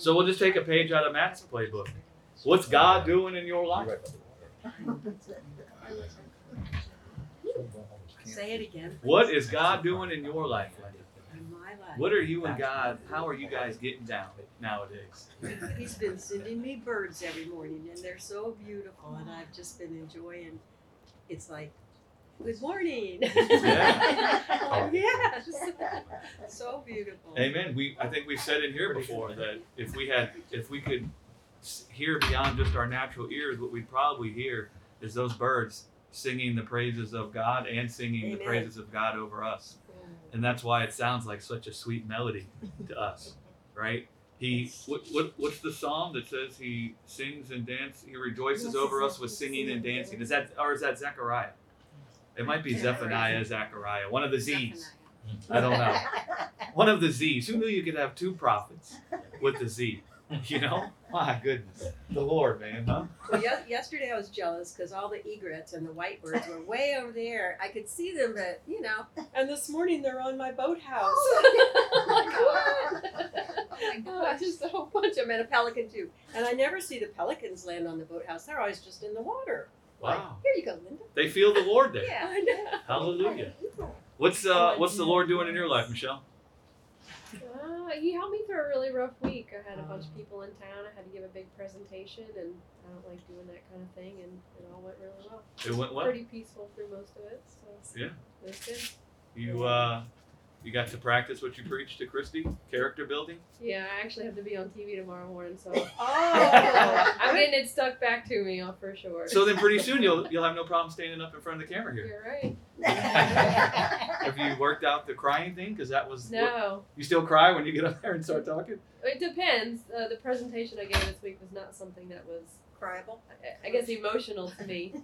So we'll just take a page out of Matt's playbook. What's God doing in your life? Say it again. What is God doing in your life? In my life. What are you and God? How are you guys getting down nowadays? He's been sending me birds every morning, and they're so beautiful, and I've just been enjoying. It's like, good morning. Yeah. oh, yes. so beautiful. Amen. We I think we've said in here before that if we had if we could s- hear beyond just our natural ears, what we'd probably hear is those birds singing the praises of God and singing the Amen. praises of God over us. And that's why it sounds like such a sweet melody to us, right? He what, what what's the psalm that says he sings and dances, he rejoices over us with singing and dancing. Is that or is that Zechariah? It might be Zephaniah, Zechariah, one of the Z's. I don't know. One of the Z's. Who knew you could have two prophets with the Z? You know? My goodness. The Lord, man, huh? Well, ye- yesterday I was jealous because all the egrets and the white birds were way over there. I could see them, but you know. And this morning they're on my boathouse. Oh my Oh, my oh, gosh. just a whole bunch of them, and a pelican too. And I never see the pelicans land on the boathouse. They're always just in the water. Wow. Here you go, Linda. They feel the Lord there. Yeah, I know. Hallelujah. What's uh what's the Lord doing in your life, Michelle? Uh, he helped me through a really rough week. I had a bunch of people in town. I had to give a big presentation, and I don't like doing that kind of thing. And it all went really well. It went well. Pretty peaceful through most of it. So Yeah. it was good. You uh you got to practice what you preached to Christy? Character building? Yeah, I actually have to be on TV tomorrow morning, so Oh, I'm getting it stuck back to me, for sure. So then pretty soon you'll you'll have no problem standing up in front of the camera here. You're right. Have you worked out the crying thing? Because that was what- No, you still cry when you get up there and start talking? it depends. Uh, the presentation I gave this week was not something that was, cryable. I, I guess, emotional to me.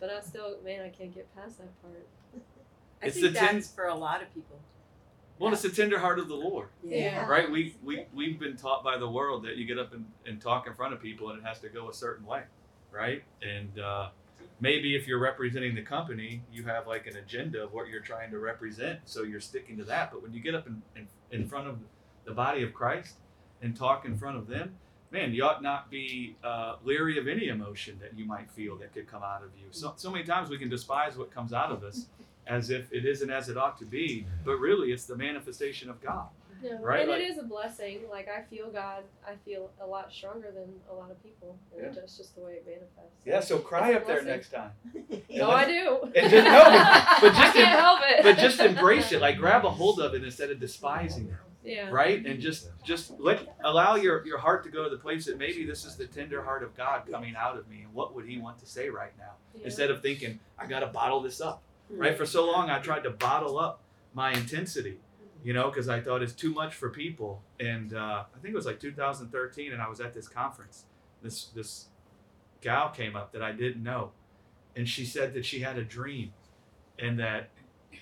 But I still, man, I can't get past that part. I It's think the ten- that's for a lot of people. Well, it's the tender heart of the Lord. Yeah. right? We, we, we've been taught by the world that you get up and, and talk in front of people and it has to go a certain way, right? And uh, maybe if you're representing the company, you have like an agenda of what you're trying to represent, so you're sticking to that. But when you get up in, in, in front of the body of Christ and talk in front of them, man, you ought not be uh, leery of any emotion that you might feel that could come out of you. So, so many times we can despise what comes out of us as if it isn't as it ought to be, but really it's the manifestation of God. No, Right, and like- it is a blessing. Like I feel God, I feel a lot stronger than a lot of people, and Yeah. that's just the way it manifests. Yeah, so cry It's up there next time. No, I do. And just, no, but, but I can't em- help it. but just embrace it. Like grab a hold of it instead of despising it, yeah. right? And just just let allow your your heart to go to the place that maybe this is the tender heart of God coming out of me, and what would He want to say right now? Yeah. Instead of thinking I got to bottle this up, right? For so long I tried to bottle up my intensity, you know, because I thought it's too much for people. And uh, I think it was like 2013, and I was at this conference. This this gal came up that I didn't know, and she said that she had a dream, and that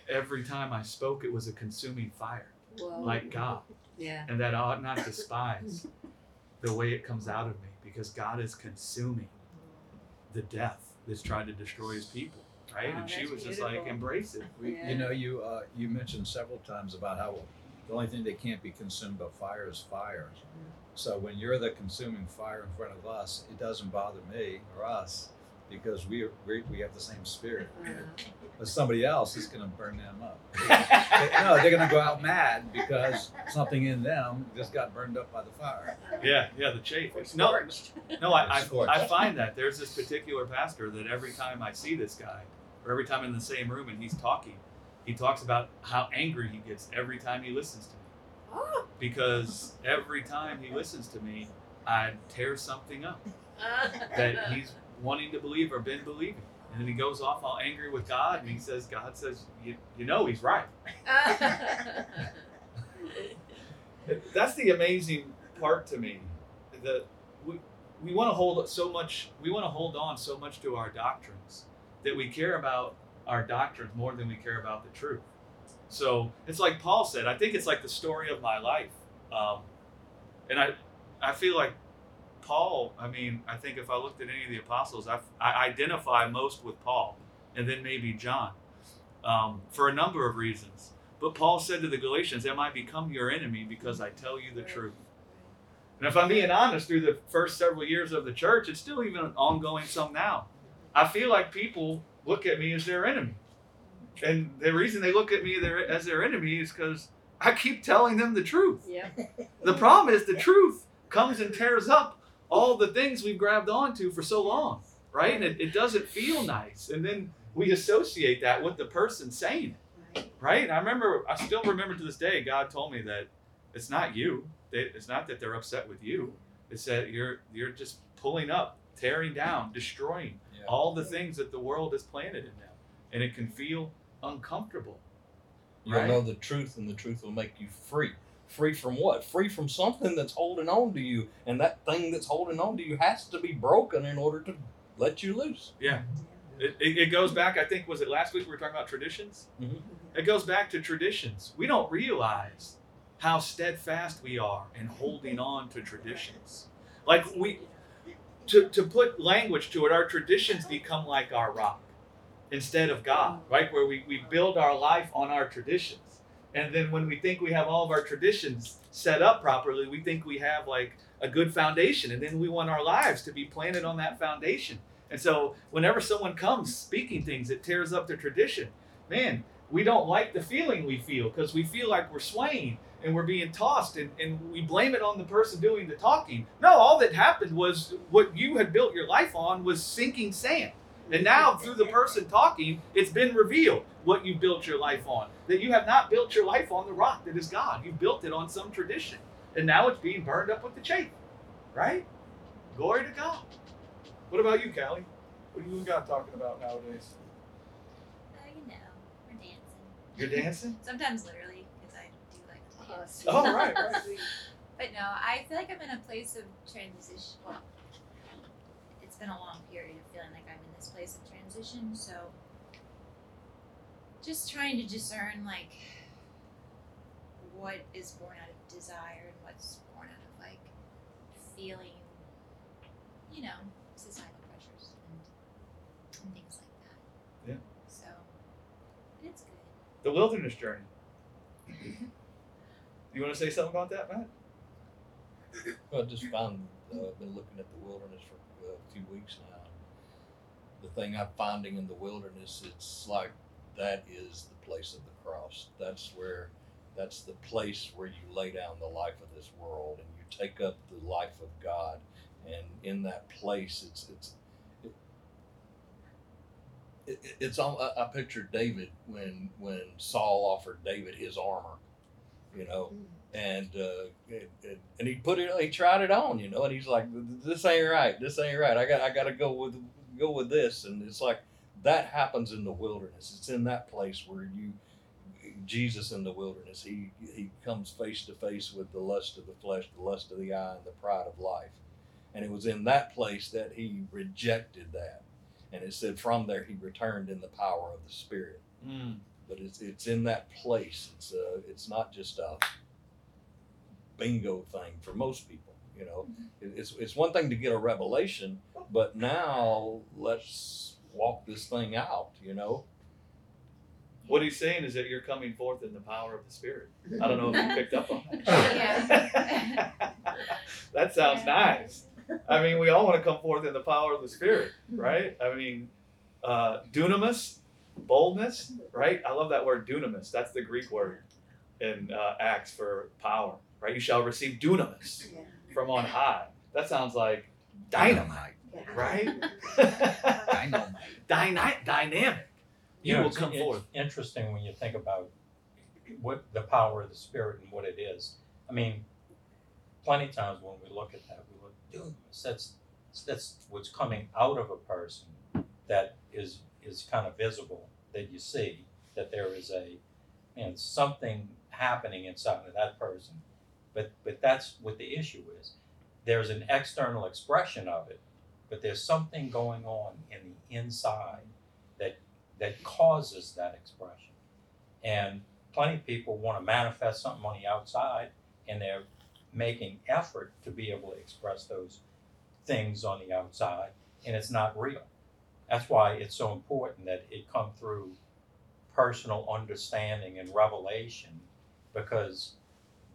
every time I spoke, it was a consuming fire, Whoa. like God, Yeah. and that I ought not despise the way it comes out of me, because God is consuming the death that's trying to destroy His people, right? Wow, and she that's was just like, embrace it. We, Yeah. You know, you uh, you mentioned several times about how the only thing that can't be consumed by fire is fire. So when you're the consuming fire in front of us, it doesn't bother me or us because we we, we have the same spirit. Uh, But somebody else is going to burn them up. They- no, they're going to go out mad because something in them just got burned up by the fire. Yeah, yeah, the chafe. No. No, I, I, I find that there's this particular pastor that every time I see this guy, or every time in the same room and he's talking, he talks about how angry he gets every time he listens to me. Oh. Because every time he listens to me, I tear something up that he's wanting to believe or been believing. And then he goes off all angry with God and he says, God says, you, you know he's right. That's the amazing part to me. That we we want to hold so much. We want to hold on so much to our doctrines that we care about our doctrines more than we care about the truth. So it's like Paul said. I think it's like the story of my life, um, and I I feel like Paul. I mean, I think if I looked at any of the apostles, I, I identify most with Paul, and then maybe John, um, for a number of reasons. But Paul said to the Galatians, Am I become your enemy because I tell you the truth? And if I'm being honest, through the first several years of the church, it's still even ongoing some now. I feel like people look at me as their enemy. And the reason they look at me their, as their enemy is because I keep telling them the truth. Yeah. The problem is the truth comes and tears up all the things we've grabbed onto for so long, right? And it, it doesn't feel nice. And then we associate that with the person saying it, right? And I remember, I still remember to this day, God told me that it's not you. They, it's not that they're upset with you. It's that you're you're just pulling up, tearing down, destroying Yeah. all the things that the world has planted in them, and it can feel uncomfortable. You'll Right. know the truth, and the truth will make you free. Free from what? Free from something that's holding on to you, and that thing that's holding on to you has to be broken in order to let you loose. Yeah. It, it, it goes back, I think, was it last week we were talking about traditions? Mhm. It goes back to traditions. We don't realize how steadfast we are in holding on to traditions. Like we, to, to put language to it, our traditions become like our rock instead of God, mm. right? Where we, we build our life on our traditions. And then when we think we have all of our traditions set up properly, we think we have like a good foundation. And then we want our lives to be planted on that foundation. And so whenever someone comes speaking things it tears up the tradition, man, we don't like the feeling we feel because we feel like we're swaying and we're being tossed and, and we blame it on the person doing the talking. No, all that happened was what you had built your life on was sinking sand. And now through the person talking, it's been revealed what you built your life on. That you have not built your life on the rock that is God. You built it on some tradition. And now it's being burned up with the chaff. Right? Glory to God. What about you, Callie? What are you and God talking about nowadays? Uh, you know, we're dancing. You're dancing? Sometimes literally, because I do like. Oh, right, right. But no, I feel like I'm in a place of transition. Well, it's been a long period of feeling like I'm in this place of transition. So, just trying to discern like what is born out of desire and what's born out of like feeling, you know, societal pressures and, and things like that. Yeah. So, it's good. The wilderness journey. You want to say something about that, Matt? I just found uh, been looking at the wilderness for uh, a few weeks now. The thing I'm finding in the wilderness, it's like that is the place of the cross. That's where, that's the place where you lay down the life of this world and you take up the life of God. And in that place, it's it's it, it, it's all. I, I picture David when when Saul offered David his armor, you know, and uh, and, and- and he put it, he tried it on, you know, and he's like, "This ain't right. This ain't right. I got, I got to go with, go with this." And it's like that happens in the wilderness. It's in that place where you, Jesus in the wilderness, he he comes face to face with the lust of the flesh, the lust of the eye, and the pride of life. And it was in that place that he rejected that, and it said from there he returned in the power of the Spirit Mm. But it's it's in that place. It's uh it's not just a bingo thing for most people. You know, it, it's it's one thing to get a revelation, but now let's walk this thing out. You know, What he's saying is that you're coming forth in the power of the Spirit. I don't know if you picked up on that. that sounds Yeah. nice. I mean, we all want to come forth in the power of the Spirit, right? I mean, uh, dunamis, boldness, right? I love that word dunamis. That's the Greek word in uh, Acts for power, right? You shall receive dunamis from on high. That sounds like dynamite, right? Dynamite. Dyna- dynamic. You know, will it's- come it's forth. Interesting when you think about what the power of the spirit and what it is. I mean, plenty of times when we look at that, we look, dunamis. that's that's what's coming out of a person that is is kind of visible that you see that there is a you know something happening inside of that person. But but that's what the issue is. There's an external expression of it, but there's something going on in the inside that that causes that expression. And plenty of people want to manifest something on the outside and they're making effort to be able to express those things on the outside and it's not real. That's why it's so important that it come through personal understanding and revelation because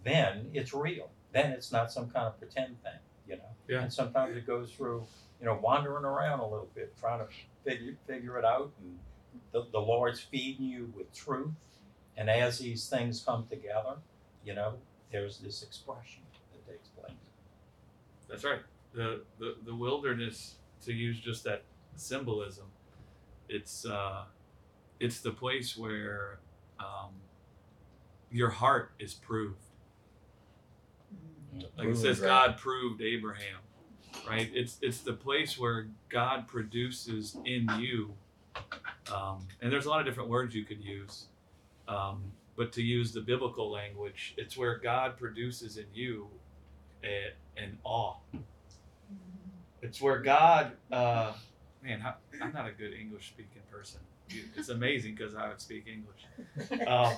then it's real. then it's not some kind of pretend thing, you know. Yeah. And sometimes it goes through, you know, wandering around a little bit, trying to figure figure it out, and the, the Lord's feeding you with truth. And as these things come together, you know, there's this expression that takes place. That's right. The, the the wilderness, to use just that symbolism, it's uh, it's the place where um, your heart is proved. Like it says, God proved Abraham, right? It's it's the place where God produces in you, um, and there's a lot of different words you could use, um, but to use the biblical language, it's where God produces in you a, an awe. It's where God, uh, man, how, I'm not a good English speaking person. It's amazing because I would speak English. Um,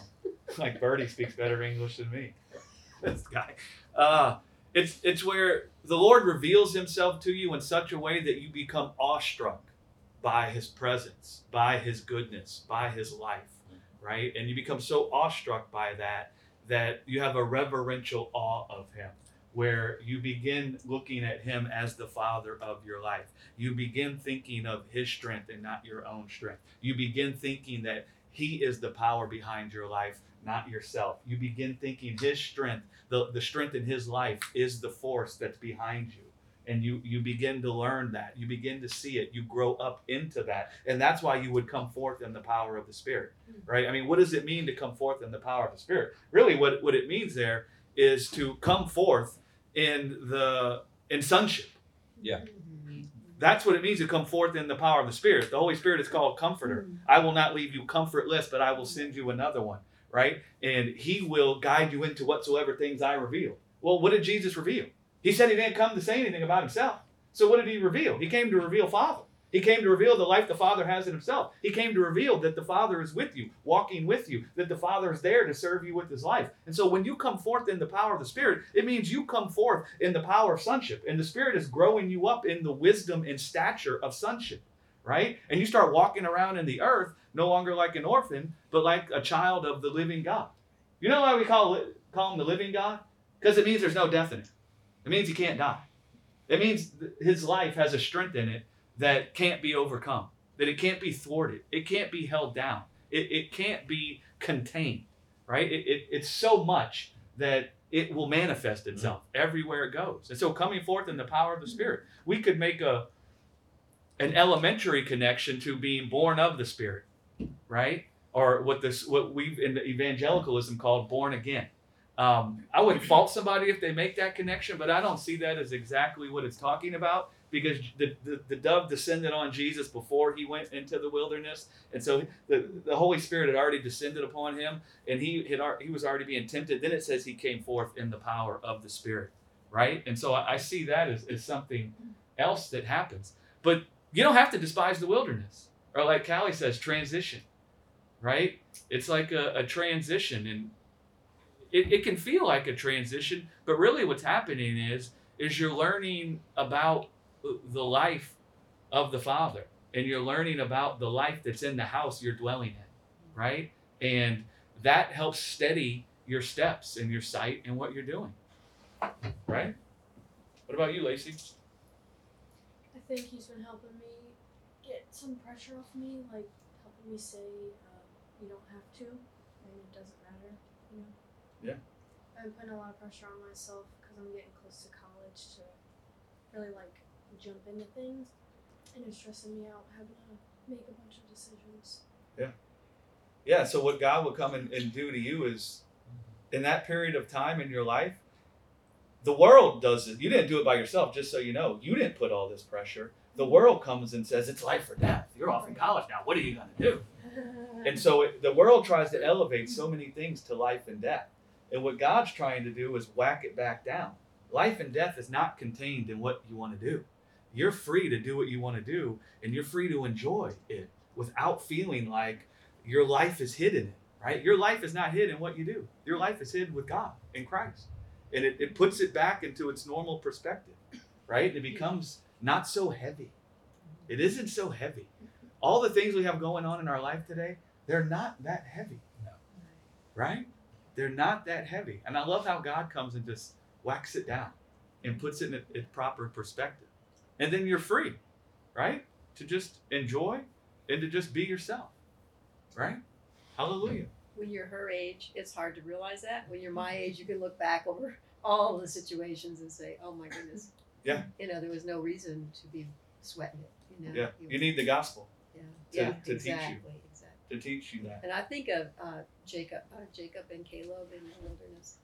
like Bertie speaks better English than me. This guy. Uh, it's it's where the Lord reveals Himself to you in such a way that you become awestruck by His presence, by His goodness, by His life, right? And you become so awestruck by that that you have a reverential awe of Him, where you begin looking at Him as the Father of your life. You begin thinking of His strength and not your own strength. You begin thinking that He is the power behind your life, not yourself. You begin thinking His strength, the, the strength in His life, is the force that's behind you. And you, you begin to learn that. You begin to see it. You grow up into that. And that's why you would come forth in the power of the Spirit, mm. right? I mean, what does it mean to come forth in the power of the Spirit? Really, what, what it means there is to come forth in the in sonship. Yeah. That's what it means to come forth in the power of the Spirit. The Holy Spirit is called Comforter. Mm. I will not leave you comfortless, but I will send you another one, right? And He will guide you into whatsoever things I reveal. Well, what did Jesus reveal? He said He didn't come to say anything about Himself. So what did He reveal? He came to reveal Father. He came to reveal the life the Father has in Himself. He came to reveal that the Father is with you, walking with you, that the Father is there to serve you with His life. And so when you come forth in the power of the Spirit, it means you come forth in the power of sonship. And the Spirit is growing you up in the wisdom and stature of sonship, right? And you start walking around in the earth no longer like an orphan, but like a child of the living God. You know why we call, it, call Him the living God? Because it means there's no death in it. It means He can't die. It means His life has a strength in it that can't be overcome, that it can't be thwarted, it can't be held down, it, it can't be contained, right? It, it, it's so much that it will manifest itself everywhere it goes. And so, coming forth in the power of the Spirit, we could make a an elementary connection to being born of the Spirit, right? Or what this what we've in evangelicalism called born again. Um, I wouldn't fault somebody if they make that connection, but I don't see that as exactly what it's talking about because the, the, the dove descended on Jesus before he went into the wilderness. And so the, the Holy Spirit had already descended upon him and he, had, he was already being tempted. Then it says he came forth in the power of the Spirit, right? And so I, I see that as, as something else that happens. But you don't have to despise the wilderness. Or like Callie says, transition, right? It's like a, a transition. And it, it can feel like a transition, but really what's happening is is you're learning about the life of the Father, and you're learning about the life that's in the house you're dwelling in, right? And that helps steady your steps and your sight and what you're doing, right? What about you, Lacey? I think he's been helping me get some pressure off me, like helping me say uh, you don't have to, and it doesn't matter, you know. Yeah. I'm putting a lot of pressure on myself because I'm getting close to college to really like jump into things, and it's stressing me out having to make a bunch of decisions. Yeah, Yeah. so what God will come and, and do to you is in that period of time in your life, the world does it. You didn't do it by yourself, just so you know. You didn't put all this pressure. The mm-hmm. world comes and says, It's life or death. You're off in college now. What are you going to do? And so it, the world tries to elevate so many things to life and death. And what God's trying to do is whack it back down. Life and death is not contained in what you want to do. You're free to do what you want to do, and you're free to enjoy it without feeling like your life is hidden right? Your life is not hid in what you do. Your life is hid with God in Christ. And it, it puts it back into its normal perspective, right? It becomes not so heavy. It isn't so heavy. All the things we have going on in our life today, they're not that heavy. No. Right? They're not that heavy. And I love how God comes and just whacks it down and puts it in its proper perspective. And then you're free, right? To just enjoy and to just be yourself, right? Hallelujah. When you're her age, it's hard to realize that. When you're my age, you can look back over all the situations and say, "Oh my goodness." Yeah. You know, there was no reason to be sweating it. You know. Yeah. It You need the gospel Yeah, to- yeah, to teach you. exactly, exactly. to teach you that. And I think of uh, Jacob, uh, Jacob and Caleb in the wilderness,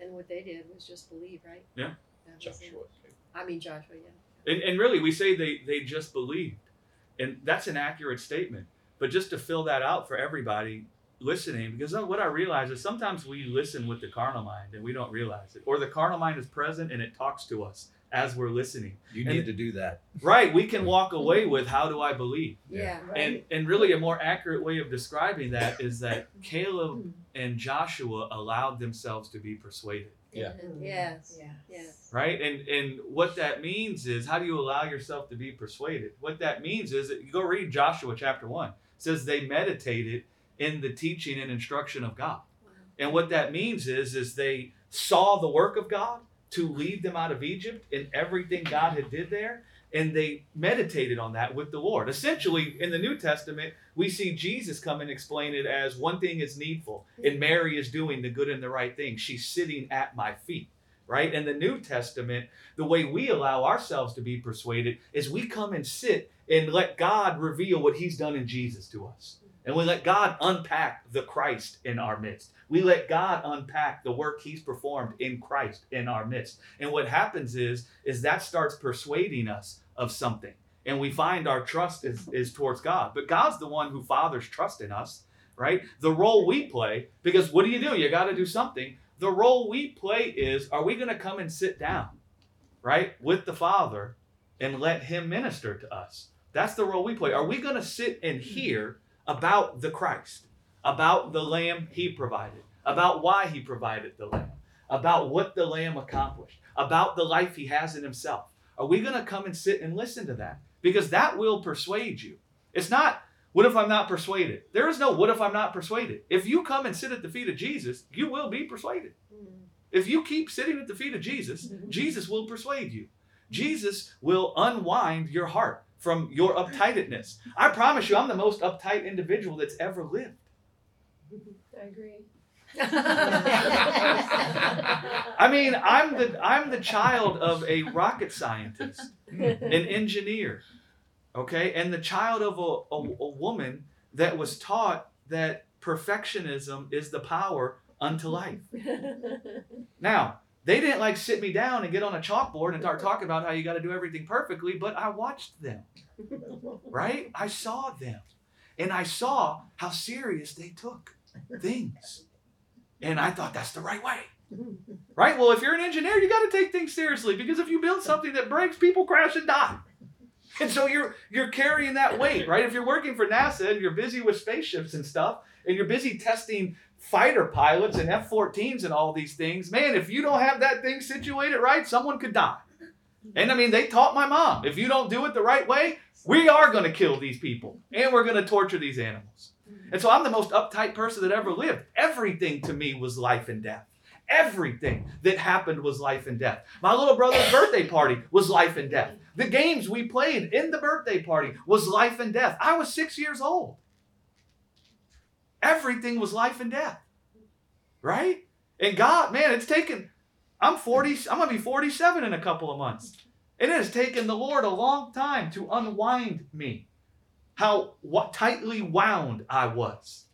and what they did was just believe, right? Yeah. That it. Joshua. I mean Joshua, yeah. And, and really, we say they, they just believed. And that's an accurate statement. But just to fill that out for everybody listening, because oh, what I realize is sometimes we listen with the carnal mind and we don't realize it. Or the carnal mind is present and it talks to us as we're listening. You And- need to do that. Right? We can walk away with, how do I believe? Yeah, right. And, and really, a more accurate way of describing that is that Caleb and Joshua allowed themselves to be persuaded. Yeah. Yes. Yeah. Yes. right and and what that means is how do you allow yourself to be persuaded what that means is that you go read joshua chapter 1 it says they meditated in the teaching and instruction of god Wow. and what that means is is they saw the work of god to lead them out of egypt and everything god had did there and they meditated on that with the lord essentially in the new testament we see jesus come and explain it as one thing is needful mm-hmm. and mary is doing the good and the right thing she's sitting at my feet right? In the New Testament, the way we allow ourselves to be persuaded is we come and sit and let God reveal what He's done in Jesus to us. Mm-hmm. And we let God unpack the Christ in our midst. We let God unpack the work He's performed in Christ in our midst. And what happens is, is that starts persuading us of something. And we find our trust is, is towards God. But God's the one who fathers trust in us, right? The role we play, because what do you do? You got to do something the role we play is are we going to come and sit down right with the father and let him minister to us that's the role we play are we going to sit and hear about the christ about the lamb he provided about why he provided the lamb about what the lamb accomplished about the life he has in himself are we going to come and sit and listen to that because that will persuade you it's not what if I'm not persuaded? There is no what if I'm not persuaded. If you come and sit at the feet of Jesus, you will be persuaded. Mm. If you keep sitting at the feet of Jesus, Jesus will persuade you. Jesus will unwind your heart from your uptightness. I promise you, I'm the most uptight individual that's ever lived. I agree. I mean, I'm the I'm the child of a rocket scientist, an engineer, okay, and the child of a, a, a woman that was taught that perfectionism is the power unto life. Now, they didn't like sit me down and get on a chalkboard and start talking about how you got to do everything perfectly, but I watched them, right? I saw them. And I saw how serious they took things. And I thought that's the right way. Right? Well, if you're an engineer, you got to take things seriously because if you build something that breaks, people crash and die. And so you're you're carrying that weight, right? If you're working for NASA and you're busy with spaceships and stuff, and you're busy testing fighter pilots and F-14s and all these things, man, if you don't have that thing situated right, someone could die. And I mean, they taught my mom, if you don't do it the right way, we are going to kill these people and we're going to torture these animals. And so I'm the most uptight person that ever lived. Everything to me was life and death. Everything that happened was life and death. My little brother's birthday party was life and death. The games we played in the birthday party was life and death. I was six years old. Everything was life and death. Right? And God, man, it's taken, I'm 40, I'm going to be 47 in a couple of months. It has taken the Lord a long time to unwind me. How what tightly wound I was.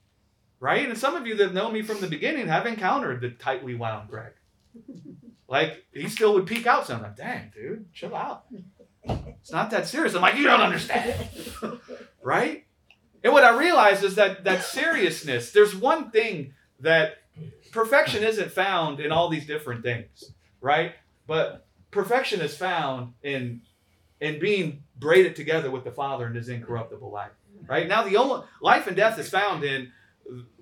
Right? And some of you that know me from the beginning have encountered the tightly wound Greg. Like he still would peek out sometimes. Dang, dude, chill out. It's not that serious. I'm like, you don't understand. right? And what I realize is that that seriousness, there's one thing that perfection isn't found in all these different things, right? But perfection is found in in being braided together with the Father in his incorruptible life. Right? Now the only life and death is found in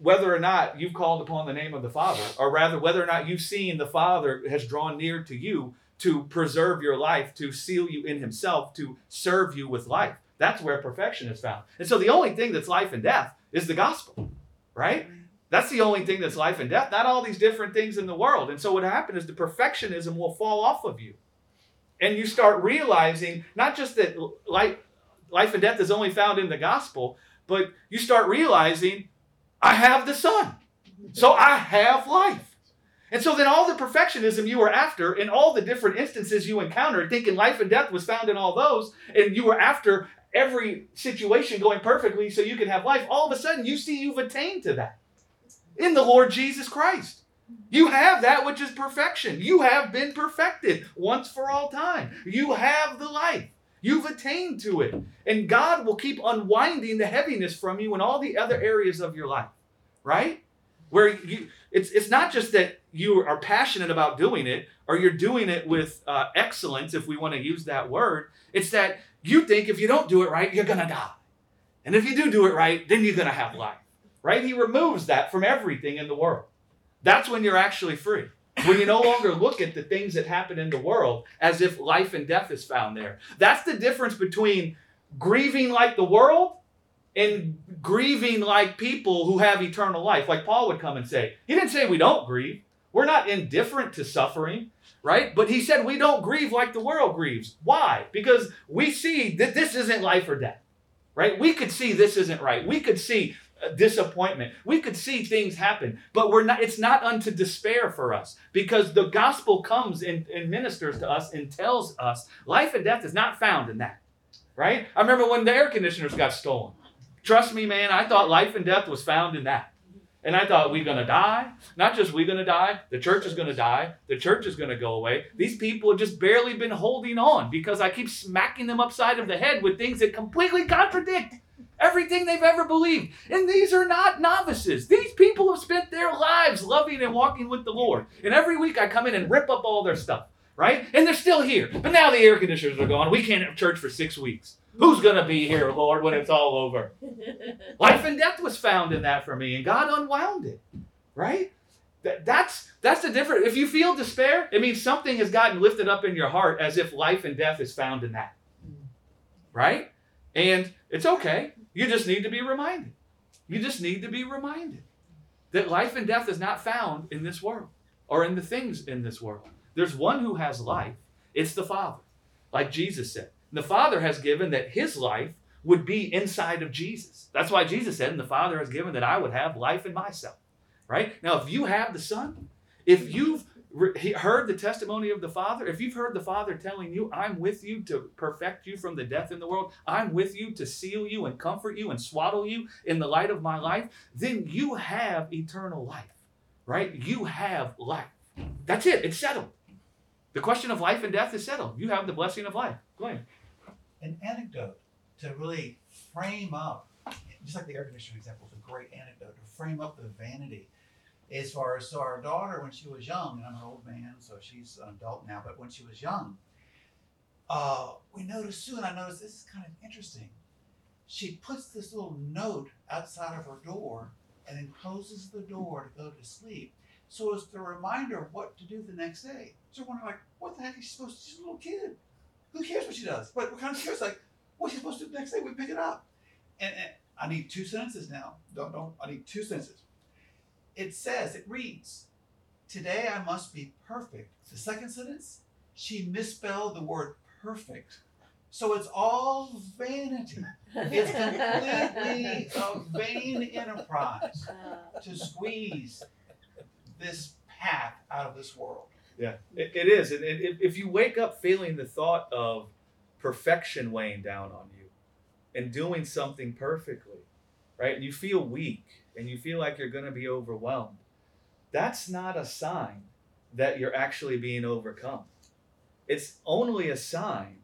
whether or not you've called upon the name of the Father, or rather whether or not you've seen the Father has drawn near to you to preserve your life, to seal you in himself, to serve you with life. That's where perfection is found. And so the only thing that's life and death is the gospel, right? That's the only thing that's life and death, not all these different things in the world. And so what happened is the perfectionism will fall off of you. And you start realizing not just that life, life and death is only found in the gospel, but you start realizing I have the Son. So I have life. And so then all the perfectionism you were after in all the different instances you encountered, thinking life and death was found in all those, and you were after every situation going perfectly so you can have life, all of a sudden you see you've attained to that in the Lord Jesus Christ. You have that which is perfection. You have been perfected once for all time. You have the life. You've attained to it. And God will keep unwinding the heaviness from you in all the other areas of your life, right? Where you, it's, it's not just that you are passionate about doing it or you're doing it with uh, excellence, if we want to use that word. It's that you think if you don't do it right, you're going to die. And if you do do it right, then you're going to have life right? He removes that from everything in the world. That's when you're actually free. When you no longer look at the things that happen in the world as if life and death is found there. That's the difference between grieving like the world and grieving like people who have eternal life. Like Paul would come and say, he didn't say we don't grieve. We're not indifferent to suffering, right? But he said we don't grieve like the world grieves. Why? Because we see that this isn't life or death, right? We could see this isn't right. We could see disappointment. We could see things happen, but we're not it's not unto despair for us because the gospel comes and, and ministers to us and tells us life and death is not found in that. Right? I remember when the air conditioners got stolen. Trust me, man, I thought life and death was found in that. And I thought, we're gonna die? Not just we're gonna die, the church is gonna die, the church is gonna go away. These people have just barely been holding on because I keep smacking them upside of the head with things that completely contradict everything they've ever believed. And these are not novices. These people have spent their lives loving and walking with the Lord. And every week I come in and rip up all their stuff, right? And they're still here. But now the air conditioners are gone. We can't have church for six weeks. Who's going to be here, Lord, when it's all over? Life and death was found in that for me, and God unwound it, right? That's that's the difference. If you feel despair, it means something has gotten lifted up in your heart as if life and death is found in that. Right? And it's okay. You just need to be reminded. You just need to be reminded that life and death is not found in this world or in the things in this world. There's one who has life, it's the Father, like Jesus said. The Father has given that his life would be inside of Jesus. That's why Jesus said, and the Father has given that I would have life in myself. Right? Now, if you have the Son, if you've heard the testimony of the Father, if you've heard the Father telling you, I'm with you to perfect you from the death in the world, I'm with you to seal you and comfort you and swaddle you in the light of my life, then you have eternal life, right? You have life. That's it, it's settled. The question of life and death is settled. You have the blessing of life. Go ahead. An anecdote to really frame up, just like the air conditioner example is a great anecdote to frame up the vanity as far as so our daughter when she was young, and I'm an old man, so she's an adult now, but when she was young, uh, we noticed soon. I noticed this is kind of interesting. She puts this little note outside of her door and then closes the door to go to sleep. So it's the reminder of what to do the next day. So we're like, what the heck is she supposed to? She's a little kid. Who cares what she does? But we're kind of curious, like, what's she supposed to do the next day? We pick it up. And, and I need two sentences now. Don't don't I need two sentences it says, it reads, Today I must be perfect. The second sentence, she misspelled the word perfect. So it's all vanity. It's completely a vain enterprise uh. to squeeze this path out of this world. Yeah, it, it is. And it, if you wake up feeling the thought of perfection weighing down on you and doing something perfectly, right? And you feel weak and you feel like you're going to be overwhelmed, that's not a sign that you're actually being overcome. It's only a sign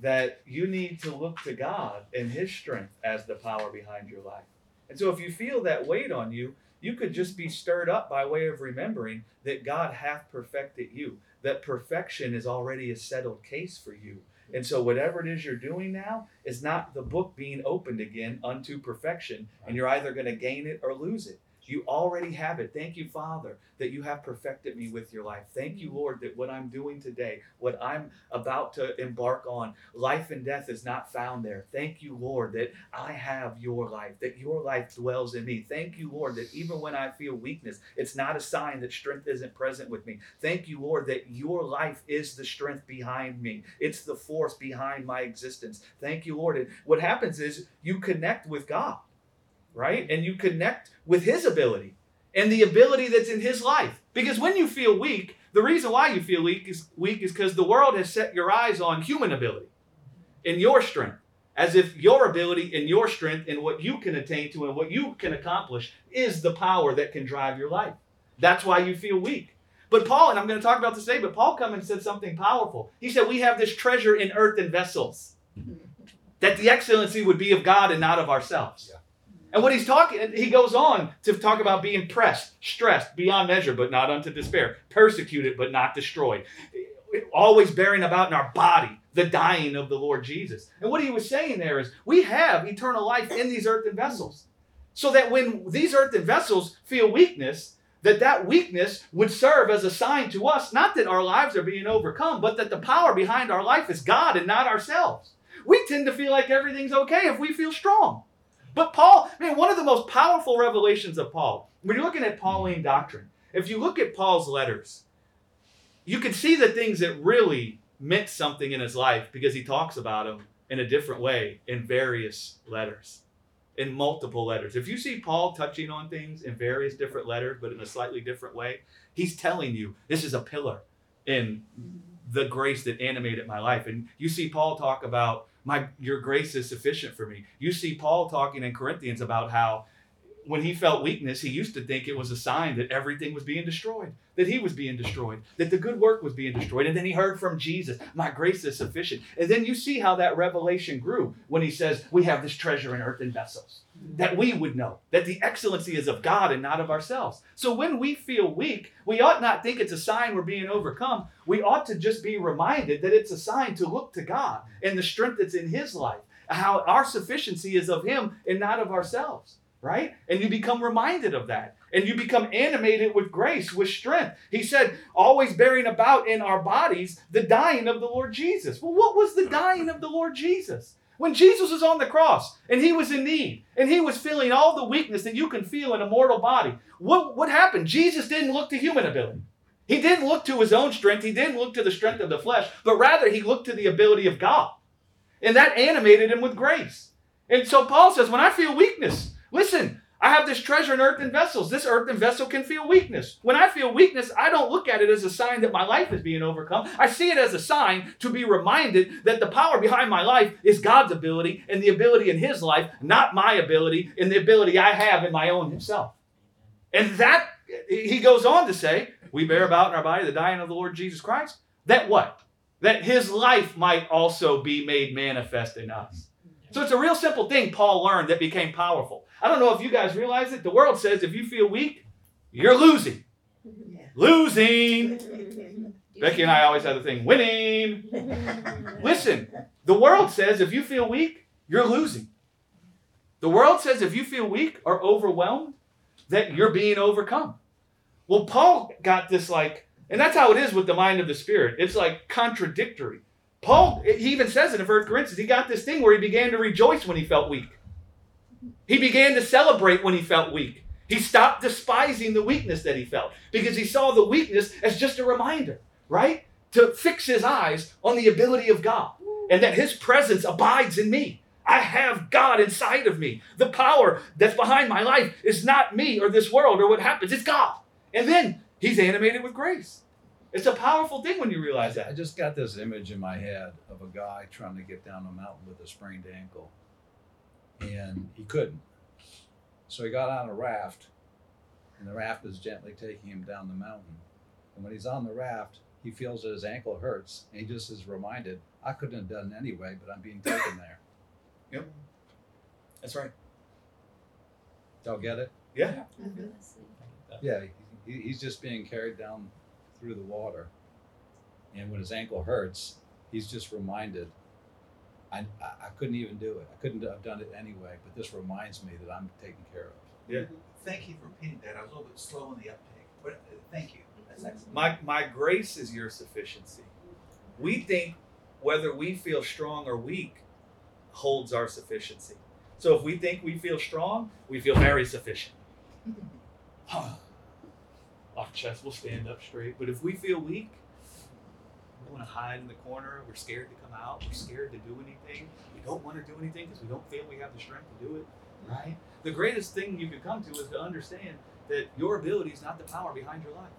that you need to look to God and His strength as the power behind your life. And so if you feel that weight on you, you could just be stirred up by way of remembering that God hath perfected you, that perfection is already a settled case for you. And so, whatever it is you're doing now is not the book being opened again unto perfection, and you're either going to gain it or lose it. You already have it. Thank you, Father, that you have perfected me with your life. Thank you, Lord, that what I'm doing today, what I'm about to embark on, life and death is not found there. Thank you, Lord, that I have your life, that your life dwells in me. Thank you, Lord, that even when I feel weakness, it's not a sign that strength isn't present with me. Thank you, Lord, that your life is the strength behind me. It's the force behind my existence. Thank you, Lord. And what happens is you connect with God, right? And you connect with His ability and the ability that's in His life. Because when you feel weak, the reason why you feel weak is weak is because the world has set your eyes on human ability and your strength. As if your ability and your strength and what you can attain to and what you can accomplish is the power that can drive your life. That's why you feel weak. But Paul, and I'm going to talk about this today, but Paul come and said something powerful. He said, We have this treasure in earthen vessels, mm-hmm. that the excellency would be of God and not of ourselves. Yeah. And what he's talking, he goes on to talk about being pressed, stressed beyond measure, but not unto despair, persecuted, but not destroyed, always bearing about in our body the dying of the Lord Jesus. And what he was saying there is, we have eternal life in these earthen vessels, so that when these earthen vessels feel weakness, that that weakness would serve as a sign to us, not that our lives are being overcome, but that the power behind our life is God and not ourselves. We tend to feel like everything's okay if we feel strong. But Paul, man, one of the most powerful revelations of Paul, when you're looking at Pauline doctrine, if you look at Paul's letters, you can see the things that really meant something in his life because he talks about them in a different way in various letters, in multiple letters. If you see Paul touching on things in various different letters, but in a slightly different way, he's telling you this is a pillar in the grace that animated my life. And you see Paul talk about my your grace is sufficient for me. You see Paul talking in Corinthians about how when he felt weakness, he used to think it was a sign that everything was being destroyed, that he was being destroyed, that the good work was being destroyed. And then he heard from Jesus, My grace is sufficient. And then you see how that revelation grew when he says, We have this treasure in earthen vessels, that we would know that the excellency is of God and not of ourselves. So when we feel weak, we ought not think it's a sign we're being overcome. We ought to just be reminded that it's a sign to look to God and the strength that's in his life, how our sufficiency is of him and not of ourselves right? And you become reminded of that. And you become animated with grace, with strength. He said, always bearing about in our bodies the dying of the Lord Jesus. Well, what was the dying of the Lord Jesus? When Jesus was on the cross and he was in need and he was feeling all the weakness that you can feel in a mortal body, what, what happened? Jesus didn't look to human ability. He didn't look to his own strength. He didn't look to the strength of the flesh, but rather he looked to the ability of God. And that animated him with grace. And so Paul says, when I feel weakness, Listen, I have this treasure in earthen vessels. This earthen vessel can feel weakness. When I feel weakness, I don't look at it as a sign that my life is being overcome. I see it as a sign to be reminded that the power behind my life is God's ability and the ability in His life, not my ability and the ability I have in my own Himself. And that, he goes on to say, we bear about in our body the dying of the Lord Jesus Christ. That what? That His life might also be made manifest in us. So it's a real simple thing Paul learned that became powerful. I don't know if you guys realize it. The world says if you feel weak, you're losing. Losing. Becky and I always have the thing winning. Listen, the world says if you feel weak, you're losing. The world says if you feel weak or overwhelmed, that you're being overcome. Well, Paul got this like, and that's how it is with the mind of the Spirit. It's like contradictory. Paul, he even says it in 1 Corinthians, he got this thing where he began to rejoice when he felt weak. He began to celebrate when he felt weak. He stopped despising the weakness that he felt because he saw the weakness as just a reminder, right? To fix his eyes on the ability of God and that his presence abides in me. I have God inside of me. The power that's behind my life is not me or this world or what happens, it's God. And then he's animated with grace. It's a powerful thing when you realize that. I just got this image in my head of a guy trying to get down a mountain with a sprained ankle, and he couldn't. So he got on a raft, and the raft is gently taking him down the mountain. And when he's on the raft, he feels that his ankle hurts, and he just is reminded, I couldn't have done it anyway, but I'm being taken there. Yep. That's right. Y'all get it? Yeah. Yeah, he, he's just being carried down through the water. And when his ankle hurts, he's just reminded, I, I, I couldn't even do it. I couldn't have done it anyway, but this reminds me that I'm taken care of. Yeah. thank you for repeating that. I was a little bit slow in the uptake, but uh, thank you. That's excellent. My my grace is your sufficiency. We think whether we feel strong or weak holds our sufficiency. So if we think we feel strong, we feel very sufficient. Our chest will stand up straight. But if we feel weak, we want to hide in the corner. We're scared to come out. We're scared to do anything. We don't want to do anything because we don't feel we have the strength to do it. Right? The greatest thing you could come to is to understand that your ability is not the power behind your life.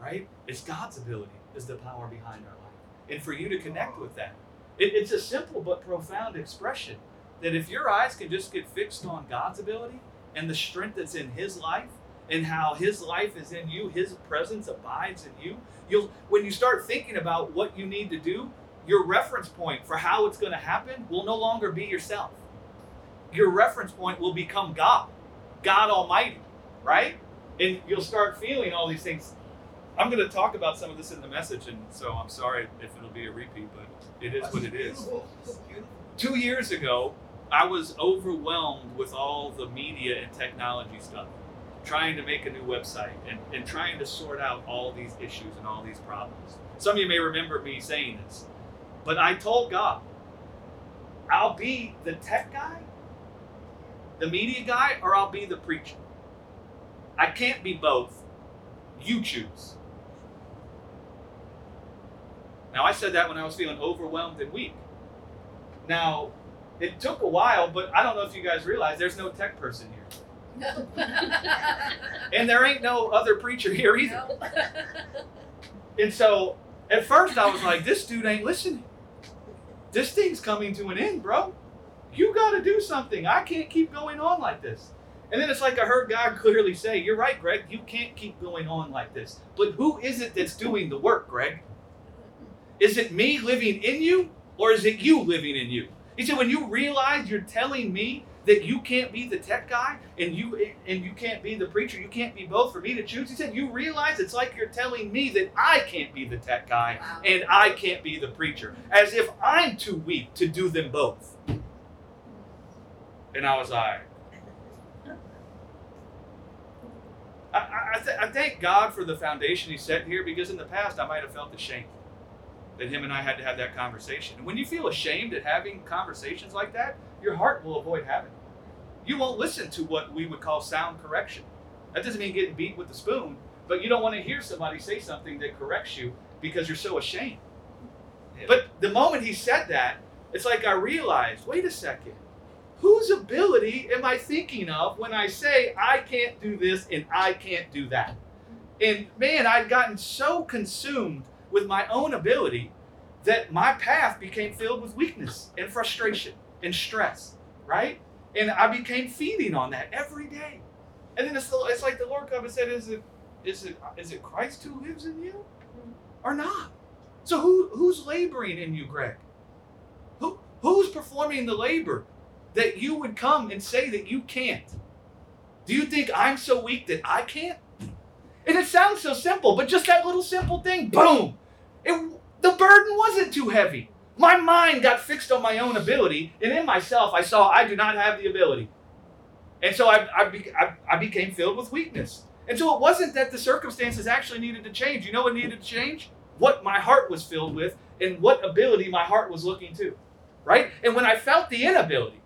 Right? It's God's ability is the power behind our life. And for you to connect with that, it, it's a simple but profound expression that if your eyes can just get fixed on God's ability and the strength that's in His life and how His life is in you, His presence abides in you, you'll when you start thinking about what you need to do, your reference point for how it's going to happen will no longer be yourself. Your reference point will become God, God Almighty, right? And you'll start feeling all these things. I'm going to talk about some of this in the message, and so I'm sorry if it'll be a repeat, but it is what it is. Two years ago, I was overwhelmed with all the media and technology stuff, trying to make a new website and, and trying to sort out all these issues and all these problems. Some of you may remember me saying this, but I told God, I'll be the tech guy, the media guy, or I'll be the preacher. I can't be both. You choose. Now, I said that when I was feeling overwhelmed and weak. Now, it took a while, but I don't know if you guys realize there's no tech person And there ain't no other preacher here either. No. And so at first I was like, this dude ain't listening. This thing's coming to an end, bro. You got to do something. I can't keep going on like this. And then it's like I heard God clearly say, You're right, Greg. You can't keep going on like this. But who is it that's doing the work, Greg? Is it me living in you or is it you living in you? He said, When you realize you're telling me that you can't be the tech guy and you and you can't be the preacher, you can't be both for me to choose. He said, You realize it's like you're telling me that I can't be the tech guy and I can't be the preacher, as if I'm too weak to do them both. And I was like, I, I, I, th- I thank God for the foundation He set here because in the past I might have felt ashamed that Him and I had to have that conversation. And when you feel ashamed at having conversations like that, your heart will avoid having. You won't listen to what we would call sound correction. That doesn't mean getting beat with the spoon, but you don't want to hear somebody say something that corrects you because you're so ashamed. Yeah. But the moment he said that, it's like I realized wait a second. Whose ability am I thinking of when I say I can't do this and I can't do that? And man, I'd gotten so consumed with my own ability that my path became filled with weakness and frustration and stress, right? And I became feeding on that every day. And then it's, the, it's like the Lord come and said, is it, is, it, is it Christ who lives in you or not? So who, who's laboring in you, Greg? Who, who's performing the labor that you would come and say that you can't? Do you think I'm so weak that I can't? And it sounds so simple, but just that little simple thing, boom! It, the burden wasn't too heavy. My mind got fixed on my own ability, and in myself, I saw I do not have the ability. And so I, I, be, I, I became filled with weakness. And so it wasn't that the circumstances actually needed to change. You know what needed to change? What my heart was filled with and what ability my heart was looking to. Right? And when I felt the inability,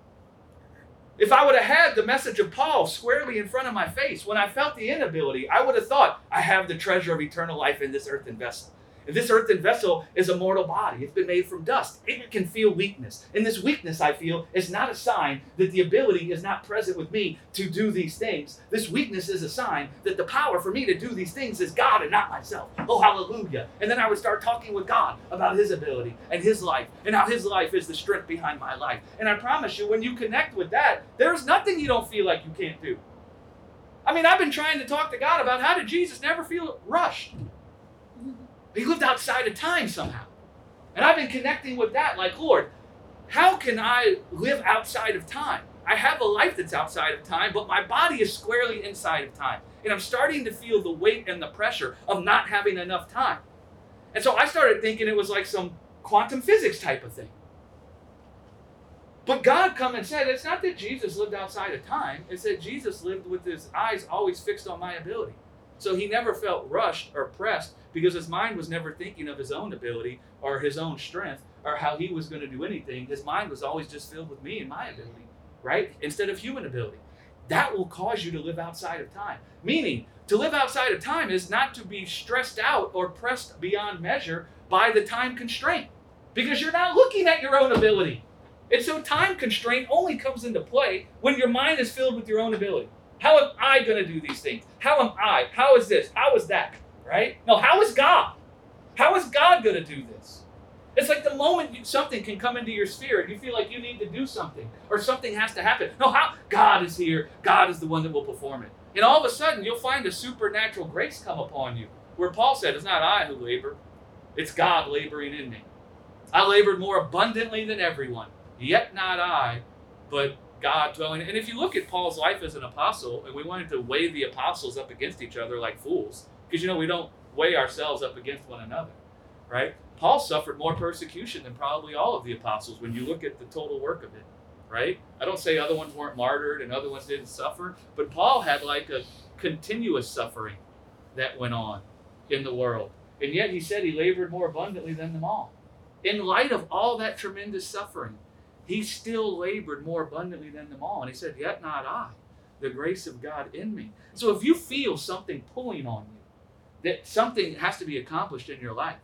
if I would have had the message of Paul squarely in front of my face, when I felt the inability, I would have thought, I have the treasure of eternal life in this earthen vessel. This earthen vessel is a mortal body. It's been made from dust. It can feel weakness. And this weakness, I feel, is not a sign that the ability is not present with me to do these things. This weakness is a sign that the power for me to do these things is God and not myself. Oh, hallelujah. And then I would start talking with God about His ability and His life and how His life is the strength behind my life. And I promise you, when you connect with that, there's nothing you don't feel like you can't do. I mean, I've been trying to talk to God about how did Jesus never feel rushed? He lived outside of time somehow. And I've been connecting with that, like, Lord, how can I live outside of time? I have a life that's outside of time, but my body is squarely inside of time. And I'm starting to feel the weight and the pressure of not having enough time. And so I started thinking it was like some quantum physics type of thing. But God come and said, it's not that Jesus lived outside of time. It's that Jesus lived with his eyes always fixed on my ability. So he never felt rushed or pressed because his mind was never thinking of his own ability or his own strength or how he was going to do anything. His mind was always just filled with me and my ability, right? Instead of human ability. That will cause you to live outside of time. Meaning, to live outside of time is not to be stressed out or pressed beyond measure by the time constraint because you're not looking at your own ability. And so time constraint only comes into play when your mind is filled with your own ability. How am I going to do these things? How am I? How is this? How is that? Right? No, how is God? How is God going to do this? It's like the moment something can come into your sphere and you feel like you need to do something or something has to happen. No, how? God is here. God is the one that will perform it. And all of a sudden, you'll find a supernatural grace come upon you. Where Paul said, It's not I who labor, it's God laboring in me. I labored more abundantly than everyone, yet not I, but God dwelling. And if you look at Paul's life as an apostle, and we wanted to weigh the apostles up against each other like fools, because you know we don't weigh ourselves up against one another, right? Paul suffered more persecution than probably all of the apostles when you look at the total work of it, right? I don't say other ones weren't martyred and other ones didn't suffer, but Paul had like a continuous suffering that went on in the world. And yet he said he labored more abundantly than them all. In light of all that tremendous suffering, he still labored more abundantly than them all. And he said, Yet not I, the grace of God in me. So if you feel something pulling on you, that something has to be accomplished in your life,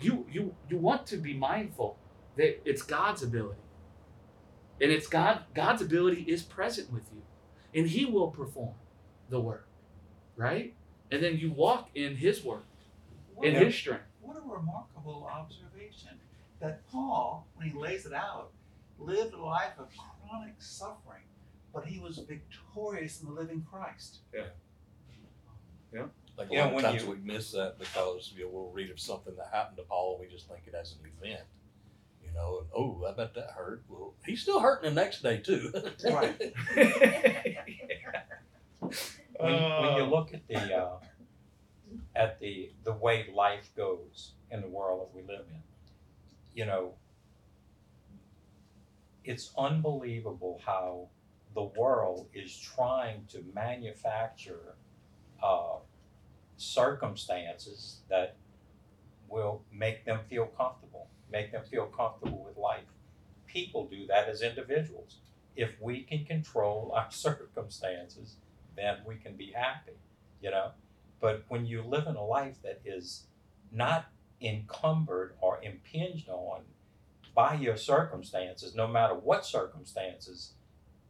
you you you want to be mindful that it's God's ability. And it's God God's ability is present with you. And he will perform the work. Right? And then you walk in his work, What in a- his strength. What a remarkable observation that Paul, when he lays it out, lived a life of chronic suffering, but he was victorious in the living Christ. Yeah. Yeah. Like You a lot of times you- we miss that because you know, we'll read of something that happened to Paul and we just think it as an event. You know, and oh, I bet that hurt. Well, he's still hurting the next day too. Right. when, when you look at the uh, at the the way life goes in the world that we live in, you know, it's unbelievable how the world is trying to manufacture uh, circumstances that will make them feel comfortable, make them feel comfortable with life. People do that as individuals. If we can control our circumstances, then we can be happy, you know. But when you live in a life that is not encumbered or impinged on by your circumstances, no matter what circumstances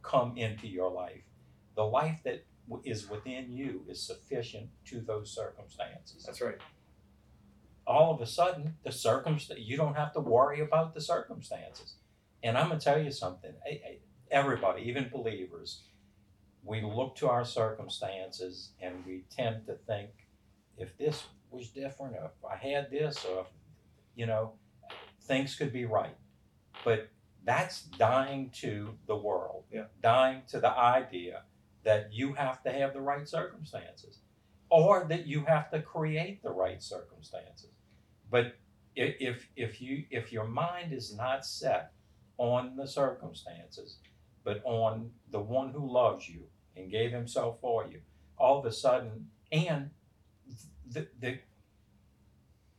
come into your life, the life that w- is within you is sufficient to those circumstances. That's right. All of a sudden, the circumstance you don't have to worry about the circumstances. And I'm gonna tell you something. I- I- Everybody, even believers, we look to our circumstances and we tend to think if this was different or if I had this or if, you know things could be right but that's dying to the world Yeah. dying to the idea that you have to have the right circumstances or that you have to create the right circumstances but if if you if your mind is not set on the circumstances but on the one who loves you and gave himself for you all of a sudden and the, the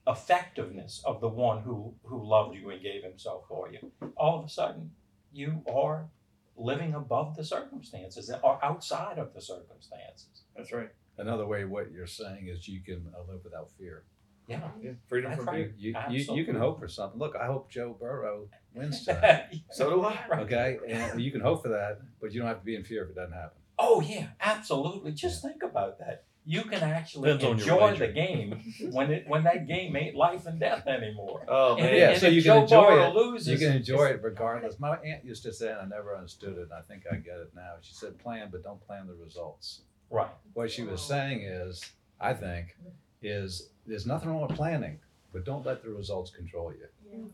effectiveness of the one who who loved you and gave himself for you all of a sudden you are living above the circumstances or outside of the circumstances That's right. Another way, what you're saying is you can uh, live without fear. yeah Yeah. Freedom That's from right. fear. You, you, you can hope for something. Look, I hope Joe Burrow wins tonight. So do I. Right. okay, and you can hope for that, but you don't have to be in fear if it doesn't happen. Oh yeah, absolutely. Just think about that. You can actually Depends on your enjoy wager. the game when it when that game ain't life and death anymore. Oh And, man. Yeah, and so if you can Joe enjoy Burrow it. Loses, You can enjoy it regardless. My aunt used to say, and I never understood it, and I think I get it now. She said, plan, but don't plan the results. Right. What she was saying is, I think, is there's nothing wrong with planning, but don't let the results control you.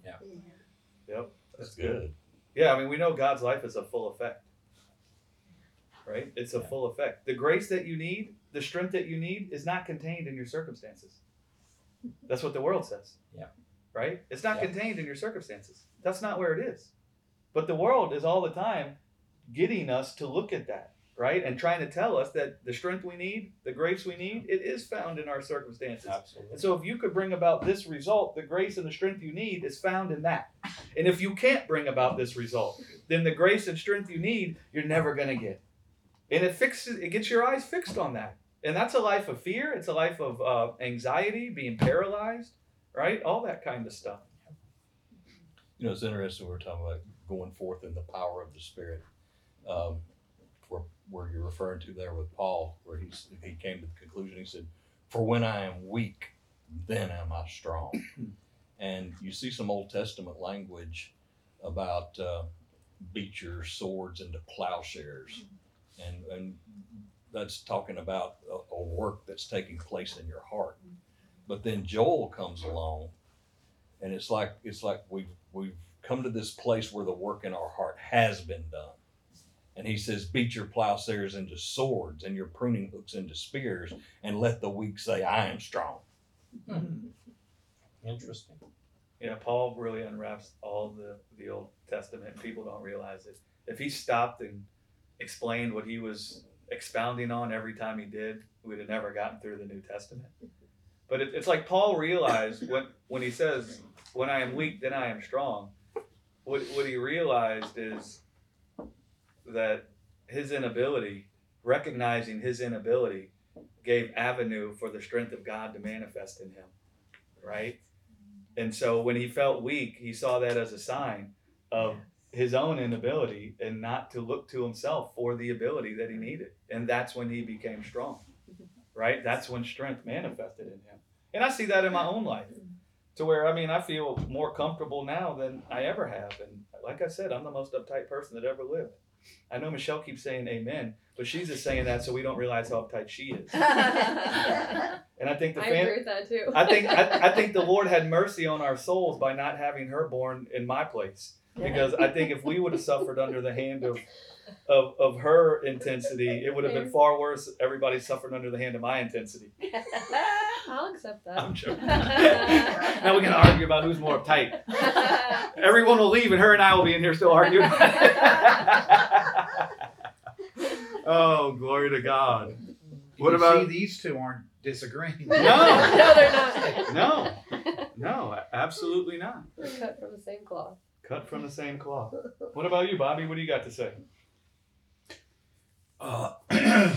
Yeah. Yep. That's good. Yeah, I mean, we know God's life is a full effect. Right? It's a full effect. The grace that you need, the strength that you need, is not contained in your circumstances. That's what the world says. Yeah. Right? It's not Yeah. contained in your circumstances. That's not where it is. But the world is all the time getting us to look at that, right? And trying to tell us that the strength we need, the grace we need, it is found in our circumstances. Absolutely. And so if you could bring about this result, the grace and the strength you need is found in that. And if you can't bring about this result, then the grace and strength you need, you're never gonna get. And it fixes it gets your eyes fixed on that. And that's a life of fear, it's a life of uh, anxiety, being paralyzed, right? All that kind of stuff. You know, it's interesting. We're talking about going forth in the power of the Spirit. Um, where, where you're referring to there with Paul, where he's, he came to the conclusion, he said, For when I am weak, then am I strong. and you see some Old Testament language about uh, beat your swords into plowshares. And, and that's talking about a, a work that's taking place in your heart. But then Joel comes along and it's like it's like we've we've come to this place where the work in our heart has been done and he says beat your plowshares into swords and your pruning hooks into spears and let the weak say i am strong hmm. Interesting. Yeah, Paul really unwraps all the, the Old Testament. People don't realize it. If he stopped and explained what he was expounding on every time he did, we'd have never gotten through the New Testament. But it, it's like Paul realized when, when he says, When I am weak, then I am strong. What, what he realized is that his inability, recognizing his inability, gave avenue for the strength of God to manifest in him. Right? And so when he felt weak, he saw that as a sign of his own inability and not to look to himself for the ability that he needed. And that's when he became strong. Right? That's when strength manifested in him. And I see that in my own life. To where I mean I feel more comfortable now than I ever have. And like I said, I'm the most uptight person that ever lived. I know Michelle keeps saying amen, but she's just saying that so we don't realize how uptight she is. And I think the I agree with that too. I think I, I think the Lord had mercy on our souls by not having her born in my place. Because I think if we would have suffered under the hand of of, of her intensity, it would have been far worse. Everybody suffered under the hand of my intensity. I'll accept that. I'm joking. now we're gonna argue about who's more uptight. Everyone will leave, and her and I will be in here still arguing. oh, glory to God. What You about- see, these two aren't disagreeing. No. no, they're not. No, no, absolutely not. We're cut from the same cloth. Cut from the same cloth. What about you, Bobby? What do you got to say? Uh,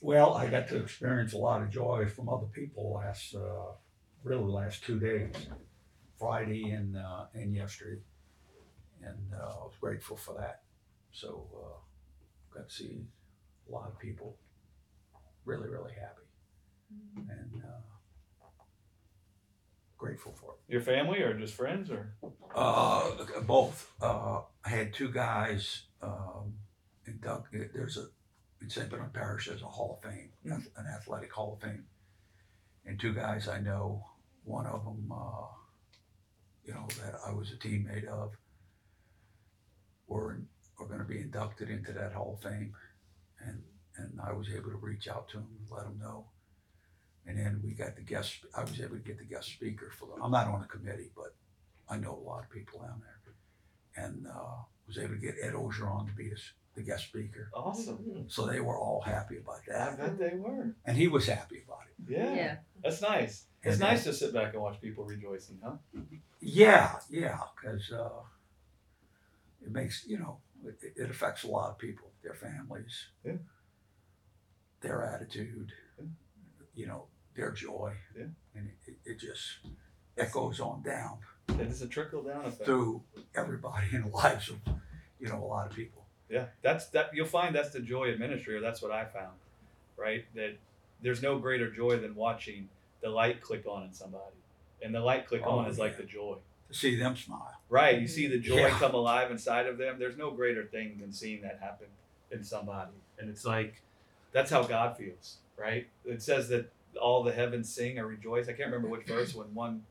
well, I got to experience a lot of joy from other people last, uh, really last two days, Friday and uh, and yesterday, and uh, I was grateful for that. So uh, got to see a lot of people really, really happy, and uh, grateful for it. Your family or just friends or? Uh, both. Uh, I had two guys. Um, inducted. There's a in St. Bernard Parish. There's a Hall of Fame, an athletic Hall of Fame, and two guys I know. One of them, uh, you know, that I was a teammate of, were are going to be inducted into that Hall of Fame, and and I was able to reach out to them and let them know. And then we got the guest. I was able to get the guest speaker for them. I'm not on the committee, but I know a lot of people down there, and uh, was able to get Ed Orgeron to be his, the guest speaker. Awesome. So they were all happy about I that, bet they were. and he was happy about it. Yeah. Yeah. That's nice. It's And, uh, nice to sit back and watch people rejoicing, huh? Yeah, yeah, because uh, it makes you know it, it affects a lot of people, their families, Yeah. their attitude, Yeah. You know, their joy, Yeah. and it, it just echoes on down It is a trickle down effect. through everybody in the lives of you know a lot of people. Yeah, that's that. You'll find that's the joy of ministry, or that's what I found, right? That there's no greater joy than watching the light click on in somebody, and the light click oh, on Oh, is like the joy, To see them smile. right? You see the joy Yeah. come alive inside of them. There's no greater thing than seeing that happen in somebody, and it's like that's how God feels, right? It says that all the heavens sing or rejoice. I can't remember which verse when one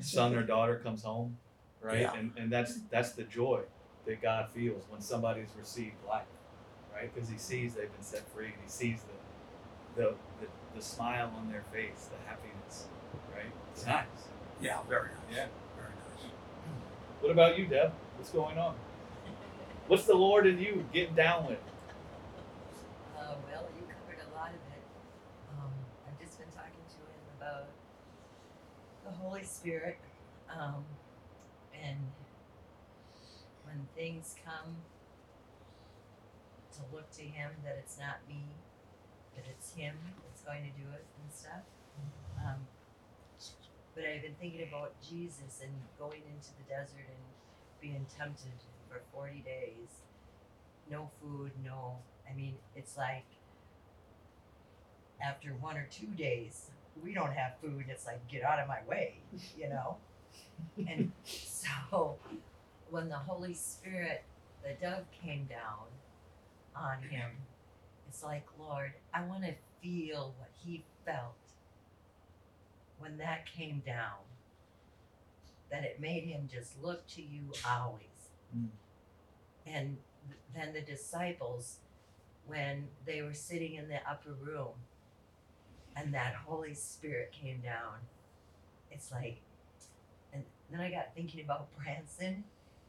son or daughter comes home, right? Yeah. And and that's that's the joy that God feels when somebody's received life, right? Because He sees they've been set free, and He sees the the, the the smile on their face, the happiness, right? It's nice. Yeah, very nice. Yeah. very nice. What What about you, Deb? What's going on? What's the Lord and you getting down with? Uh, well, you covered a lot of it. Um, I've just been talking to him about the Holy Spirit, um, and when things come, to look to Him that it's not me, that it's Him that's going to do it and stuff. Um, but I've been thinking about Jesus and going into the desert and being tempted for 40 days. No food, no. I mean, it's like after one or two days, we don't have food. It's like, get out of my way, you know? and so when the Holy Spirit, the dove came down on him, it's like, Lord, I want to feel what he felt when that came down. That it made him just look to you always. Mm. And then the disciples, when they were sitting in the upper room and that Holy Spirit came down, it's like, and then I got thinking about Branson.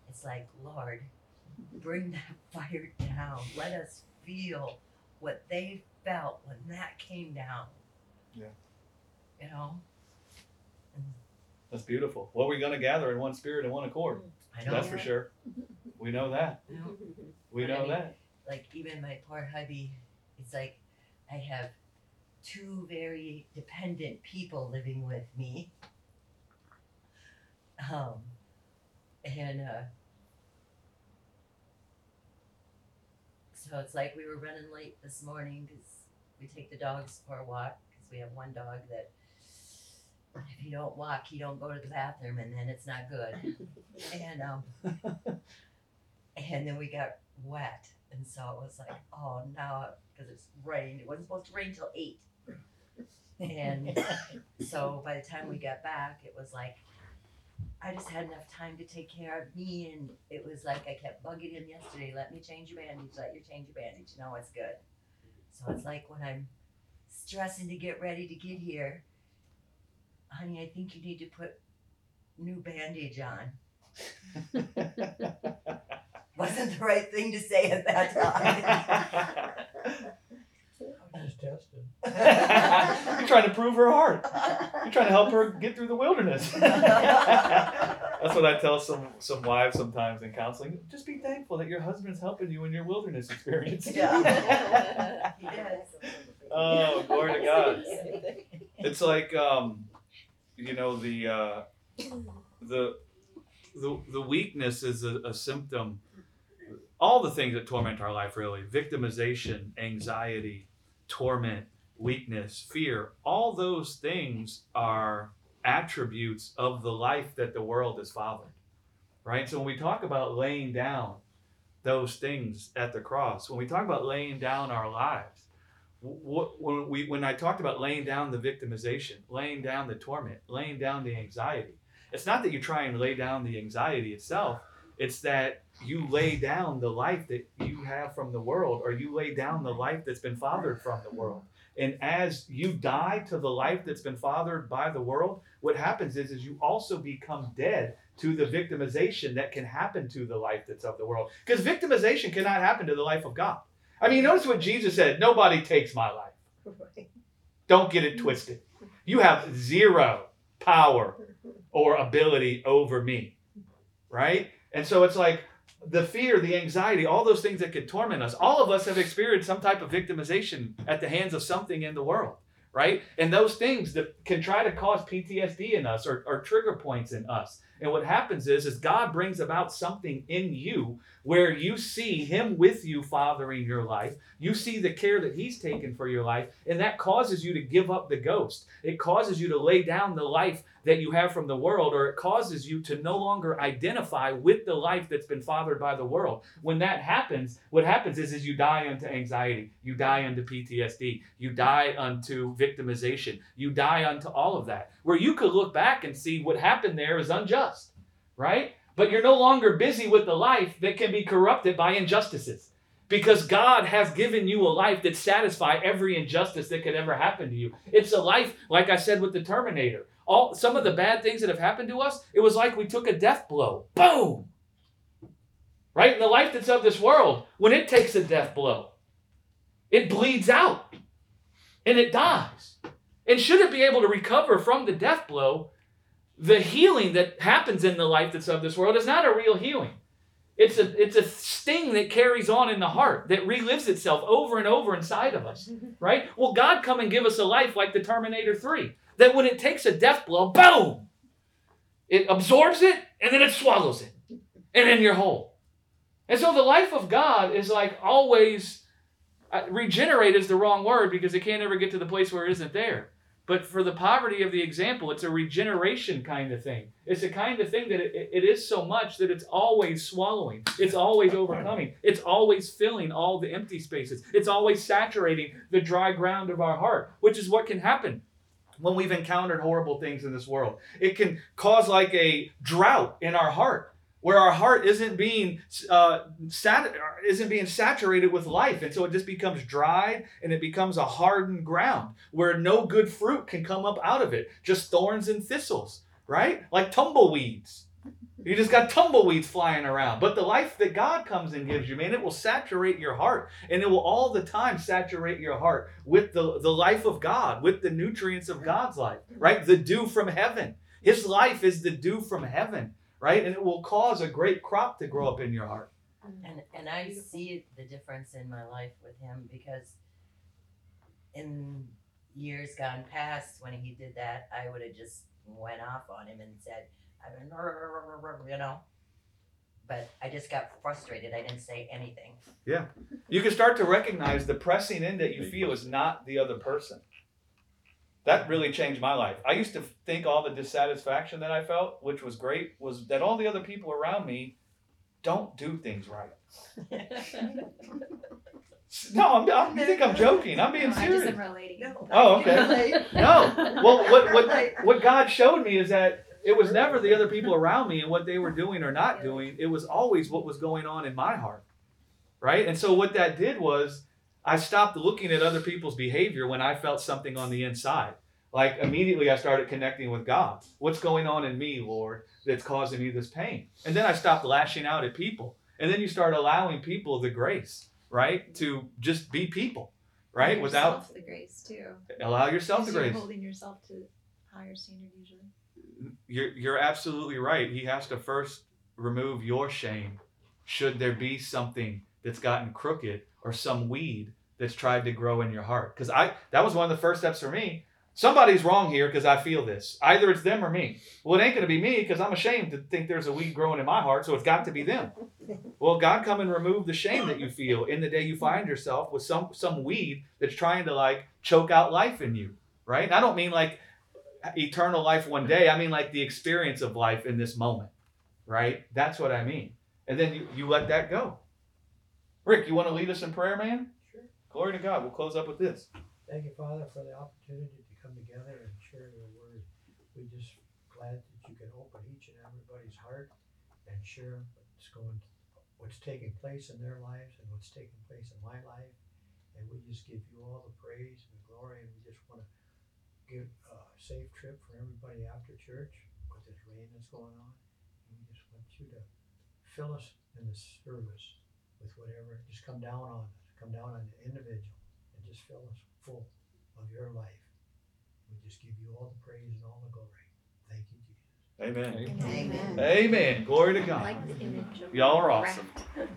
It's like, Lord, bring that fire down. Let us feel what they felt when that came down. Yeah. You know? That's beautiful. Well, we're going to gather in one spirit and one accord. I know That's for sure. We know that. Know. We I know mean, that. Like even my poor hubby, it's like I have two very dependent people living with me. Um, and uh, so it's like we were running late this morning because we take the dogs for a walk because we have one dog that if you don't walk, you don't go to the bathroom, and then it's not good. and um, and then we got wet, and so it was like, oh no, because it's rained. It wasn't supposed to rain till eight. And so by the time we got back, it was like I just had enough time to take care of me, and it was like I kept bugging him yesterday. Let me change your bandage. Let you change your bandage. No, it's good. So it's like when I'm stressing to get ready to get here, honey, I think you need to put new bandage on. Wasn't the right thing to say at that time. Just tested. You're trying to prove her heart. You're trying to help her get through the wilderness. That's what I tell some some wives sometimes in counseling. Just be thankful that your husband's helping you in your wilderness experience. Yeah. He oh, glory to God. It's like um, you know the uh, the the the weakness is a, a symptom. All the things that torment our life, really, victimization, anxiety, torment, weakness, fear, all those things are attributes of the life that the world is fathered. Right? So when we talk about laying down those things at the cross, when we talk about laying down our lives, what, when, we, when I talked about laying down the victimization, laying down the torment, laying down the anxiety, it's not that you try and lay down the anxiety itself, it's that you lay down the life that you have from the world, or you lay down the life that's been fathered from the world. And as you die to the life that's been fathered by the world, what happens is, is you also become dead to the victimization that can happen to the life that's of the world. Because victimization cannot happen to the life of God. I mean, notice what Jesus said nobody takes my life. Don't get it twisted. You have zero power or ability over me, right? And so it's like the fear, the anxiety, all those things that could torment us. All of us have experienced some type of victimization at the hands of something in the world, right? And those things that can try to cause PTSD in us or, or trigger points in us. And what happens is, is God brings about something in you where you see Him with you fathering your life. You see the care that He's taken for your life, and that causes you to give up the ghost. It causes you to lay down the life that you have from the world, or it causes you to no longer identify with the life that's been fathered by the world. When that happens, what happens is, is you die unto anxiety, you die unto PTSD, you die unto victimization, you die unto all of that. Where you could look back and see what happened there is unjust, right? But you're no longer busy with the life that can be corrupted by injustices. Because God has given you a life that satisfies every injustice that could ever happen to you. It's a life, like I said with the Terminator. all some of the bad things that have happened to us, it was like we took a death blow. Boom! Right? In the life that's of this world, when it takes a death blow, it bleeds out and it dies. And should it be able to recover from the death blow, the healing that happens in the life that's of this world is not a real healing. It's a it's a sting that carries on in the heart that relives itself over and over inside of us, right? Well, God come and give us a life like the Terminator 3 that when it takes a death blow, boom, it absorbs it and then it swallows it, and then you're whole. And so the life of God is like always uh, regenerate is the wrong word because it can't ever get to the place where it isn't there. But for the poverty of the example, it's a regeneration kind of thing. It's a kind of thing that it, it is so much that it's always swallowing, it's always overcoming, it's always filling all the empty spaces, it's always saturating the dry ground of our heart, which is what can happen when we've encountered horrible things in this world. It can cause like a drought in our heart. Where our heart isn't being uh, sat- isn't being saturated with life, and so it just becomes dry and it becomes a hardened ground where no good fruit can come up out of it, just thorns and thistles, right? Like tumbleweeds. You just got tumbleweeds flying around. But the life that God comes and gives you, man, it will saturate your heart. And it will all the time saturate your heart with the, the life of God, with the nutrients of God's life, right? The dew from heaven. His life is the dew from heaven, right? And it will cause a great crop to grow up in your heart. And and I see the difference in my life with him because in years gone past when he did that, I would have just went off on him and said, I mean, you know. But I just got frustrated. I didn't say anything. Yeah. You can start to recognize the pressing in that you feel is not the other person. That really changed my life. I used to think all the dissatisfaction that I felt, which was great, was that all the other people around me don't do things right. No, I'm, I'm, you think I'm joking? I'm being No, I serious. just am relating. No. Oh, okay. No. Well, what what what God showed me is that it was never the other people around me and what they were doing or not doing. It was always what was going on in my heart, right? And so what that did was I stopped looking at other people's behavior when I felt something on the inside. Like immediately I started connecting with God. What's going on in me, Lord, that's causing me this pain? And then I stopped lashing out at people. And then you start allowing people the grace, right, to just be people, right, Give without the grace too. allow yourself the grace. holding yourself to higher standard usually. You're you're absolutely right. He has to first remove your shame. Should there be something that's gotten crooked or some weed that's tried to grow in your heart? Because I that was one of the first steps for me. Somebody's wrong here because I feel this. Either it's them or me. Well, it ain't going to be me because I'm ashamed to think there's a weed growing in my heart, so it's got to be them. Well, God come and remove the shame that you feel in the day you find yourself with some some weed that's trying to like choke out life in you, right? And I don't mean like eternal life one day. I mean like the experience of life in this moment, right? That's what I mean. And then you, you let that go. Rick, you want to lead us in prayer, man? Sure. Glory to God. We'll close up with this. Thank you, Father, for the opportunity to come together and share your word. We're just glad that you can open each and everybody's heart and share what's going, what's taking place in their lives and what's taking place in my life. And we just give you all the praise and the glory, and we just want to give a safe trip for everybody after church with this rain that's going on. And we just want you to fill us in the service with whatever, just come down on us, come down on the individual and just fill us full of your life. We just give you all the praise and all the glory. Thank you, Jesus. Amen. Amen. Amen. Glory to God. like the image of Y'all are awesome. raft.